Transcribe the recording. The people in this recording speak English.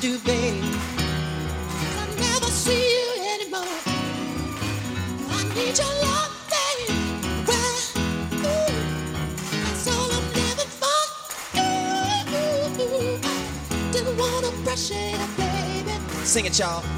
Do to I'll never see you anymore. I need your love, baby. Well, ooh, that's all I'm living for. Ooh, ooh, I didn't wanna brush it, baby. Sing it, y'all.